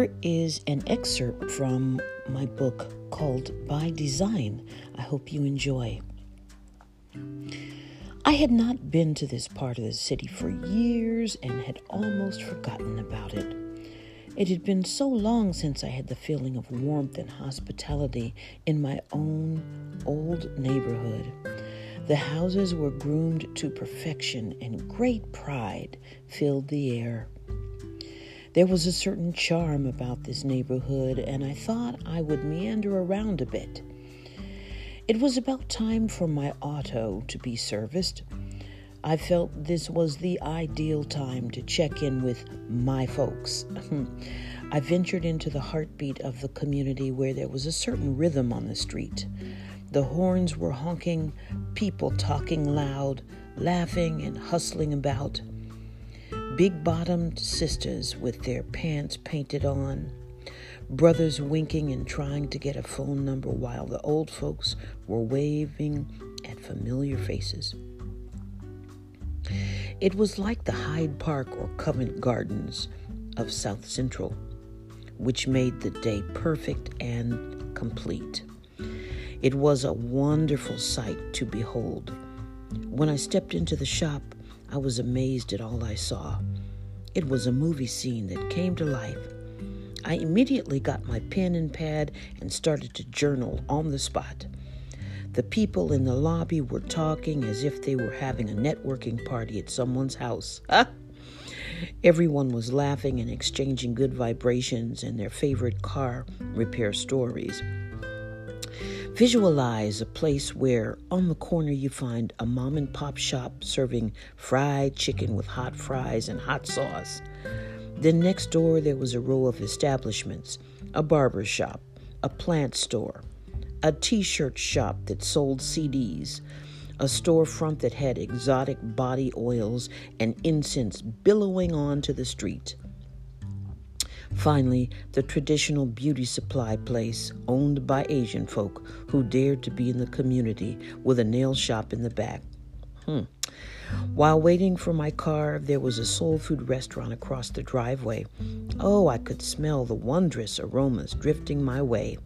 Here is an excerpt from my book called By Design. I hope you enjoy. I had not been to this part of the city for years and had almost forgotten about it. It had been so long since I had the feeling of warmth and hospitality in my own old neighborhood. The houses were groomed to perfection, and great pride filled the air. There was a certain charm about this neighborhood, and I thought I would meander around a bit. It was about time for my auto to be serviced. I felt this was the ideal time to check in with my folks. I ventured into the heartbeat of the community where there was a certain rhythm on the street. The horns were honking, people talking loud, laughing and hustling about. Big bottomed sisters with their pants painted on. Brothers winking and trying to get a phone number while the old folks were waving at familiar faces. It was like the Hyde Park or Covent Gardens of South Central, which made the day perfect and complete. It was a wonderful sight to behold. When I stepped into the shop, I was amazed at all I saw. It was a movie scene that came to life. I immediately got my pen and pad and started to journal on the spot. The people in the lobby were talking as if they were having a networking party at someone's house. Everyone was laughing and exchanging good vibrations and their favorite car repair stories. Visualize a place where on the corner you find a mom and pop shop serving fried chicken with hot fries and hot sauce. Then next door there was a row of establishments, a barber shop, a plant store, a t shirt shop that sold CDs, a storefront that had exotic body oils and incense billowing onto the street. Finally, the traditional beauty supply place owned by Asian folk who dared to be in the community with a nail shop in the back. Hmm. While waiting for my car, there was a soul food restaurant across the driveway. Oh, I could smell the wondrous aromas drifting my way.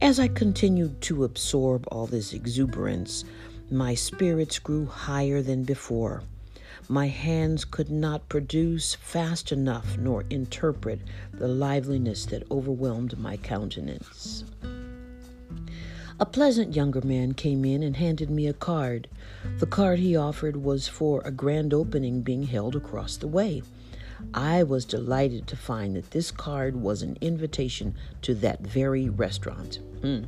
As I continued to absorb all this exuberance, my spirits grew higher than before. My hands could not produce fast enough nor interpret the liveliness that overwhelmed my countenance. A pleasant younger man came in and handed me a card. The card he offered was for a grand opening being held across the way. I was delighted to find that this card was an invitation to that very restaurant. Hmm.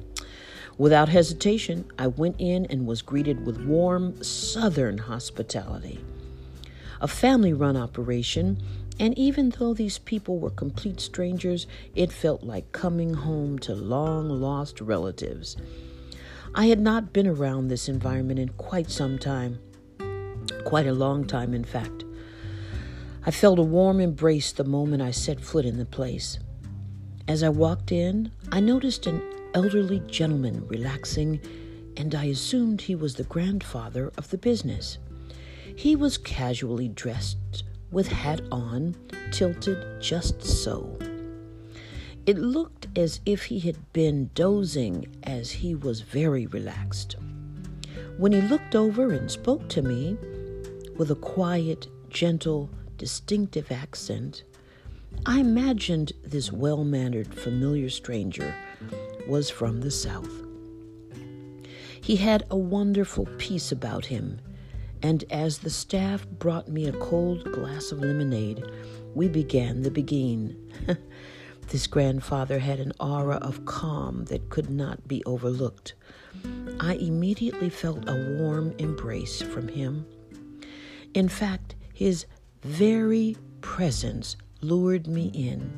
Without hesitation, I went in and was greeted with warm southern hospitality a family run operation, and even though these people were complete strangers, it felt like coming home to long lost relatives. I had not been around this environment in quite some time, quite a long time, in fact. I felt a warm embrace the moment I set foot in the place. As I walked in, I noticed an elderly gentleman relaxing, and I assumed he was the grandfather of the business. He was casually dressed, with hat on, tilted just so. It looked as if he had been dozing, as he was very relaxed. When he looked over and spoke to me with a quiet, gentle, distinctive accent, I imagined this well mannered, familiar stranger was from the South. He had a wonderful peace about him and as the staff brought me a cold glass of lemonade, we began the begin. this grandfather had an aura of calm that could not be overlooked. I immediately felt a warm embrace from him. In fact, his very presence lured me in.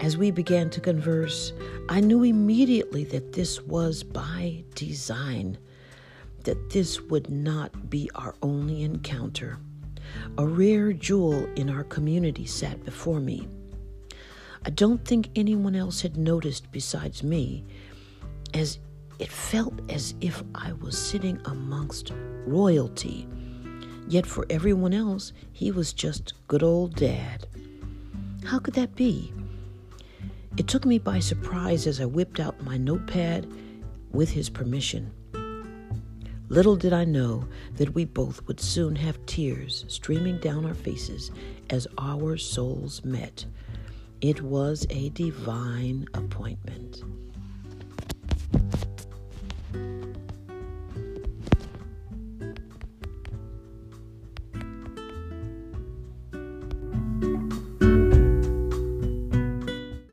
As we began to converse, I knew immediately that this was by design that this would not be our only encounter. A rare jewel in our community sat before me. I don't think anyone else had noticed besides me, as it felt as if I was sitting amongst royalty. Yet for everyone else, he was just good old dad. How could that be? It took me by surprise as I whipped out my notepad with his permission. Little did I know that we both would soon have tears streaming down our faces as our souls met. It was a divine appointment.